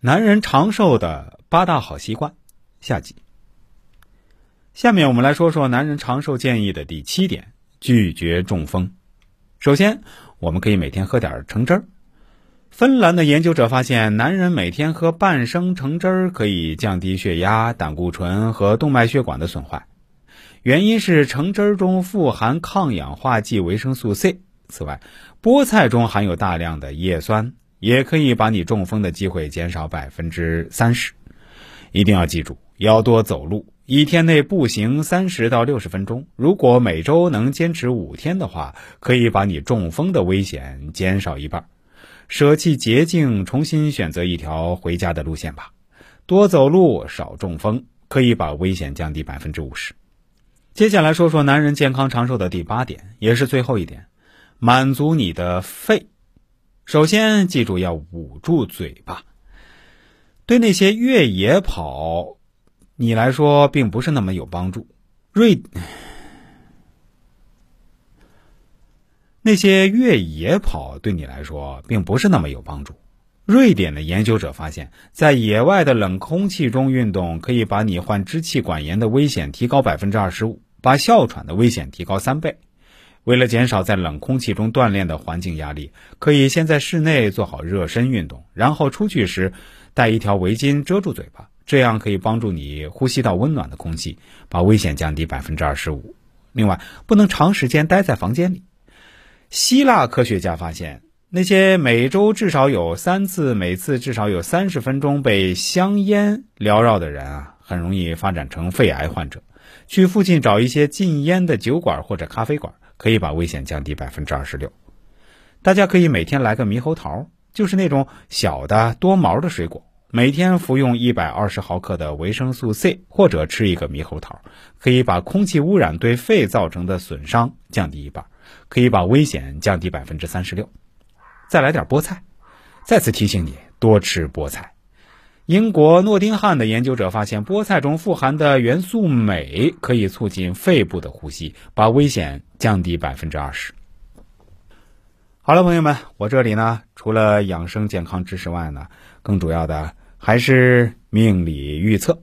男人长寿的八大好习惯，下集。下面我们来说说男人长寿建议的第七点：拒绝中风。首先，我们可以每天喝点橙汁儿。芬兰的研究者发现，男人每天喝半升橙汁儿可以降低血压、胆固醇和动脉血管的损坏。原因是橙汁儿中富含抗氧化剂维生素 C。此外，菠菜中含有大量的叶酸。也可以把你中风的机会减少百分之三十，一定要记住，要多走路，一天内步行三十到六十分钟。如果每周能坚持五天的话，可以把你中风的危险减少一半。舍弃捷径，重新选择一条回家的路线吧。多走路，少中风，可以把危险降低百分之五十。接下来说说男人健康长寿的第八点，也是最后一点，满足你的肺。首先，记住要捂住嘴巴。对那些越野跑，你来说并不是那么有帮助。瑞，那些越野跑对你来说并不是那么有帮助。瑞典的研究者发现，在野外的冷空气中运动，可以把你患支气管炎的危险提高百分之二十五，把哮喘的危险提高三倍。为了减少在冷空气中锻炼的环境压力，可以先在室内做好热身运动，然后出去时带一条围巾遮住嘴巴，这样可以帮助你呼吸到温暖的空气，把危险降低百分之二十五。另外，不能长时间待在房间里。希腊科学家发现，那些每周至少有三次、每次至少有三十分钟被香烟缭绕的人啊，很容易发展成肺癌患者。去附近找一些禁烟的酒馆或者咖啡馆。可以把危险降低百分之二十六。大家可以每天来个猕猴桃，就是那种小的多毛的水果。每天服用一百二十毫克的维生素 C，或者吃一个猕猴桃，可以把空气污染对肺造成的损伤降低一半，可以把危险降低百分之三十六。再来点菠菜，再次提醒你多吃菠菜。英国诺丁汉的研究者发现，菠菜中富含的元素镁可以促进肺部的呼吸，把危险降低百分之二十。好了，朋友们，我这里呢，除了养生健康知识外呢，更主要的还是命理预测。